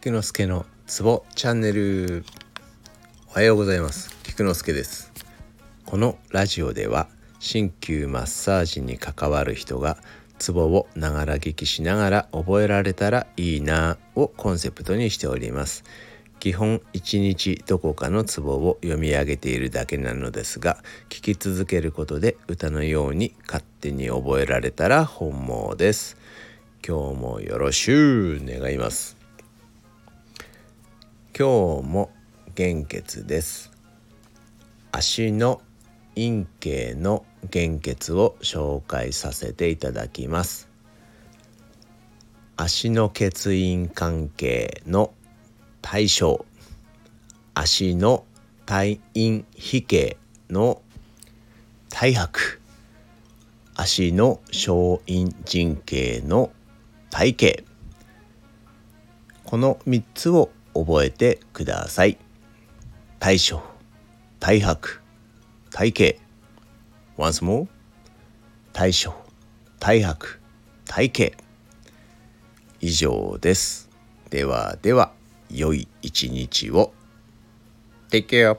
菊之助のツボチャンネル。おはようございます。菊之助です。このラジオでは鍼灸マッサージに関わる人がツボをながら聞きしながら覚えられたらいいなをコンセプトにしております。基本一日どこかのツボを読み上げているだけなのですが聞き続けることで歌のように勝手に覚えられたら本望です。今日もよろしゅう願います。今日も玄血です。足の陰茎の玄血を紹介させていただきます。足の血陰関係の対象。足の体陰比形の体白。足の小陰陣形の体型。この3つを覚えてください。対象体白体型 once more 対象体白体型以上です。ではでは良い一日を。Take care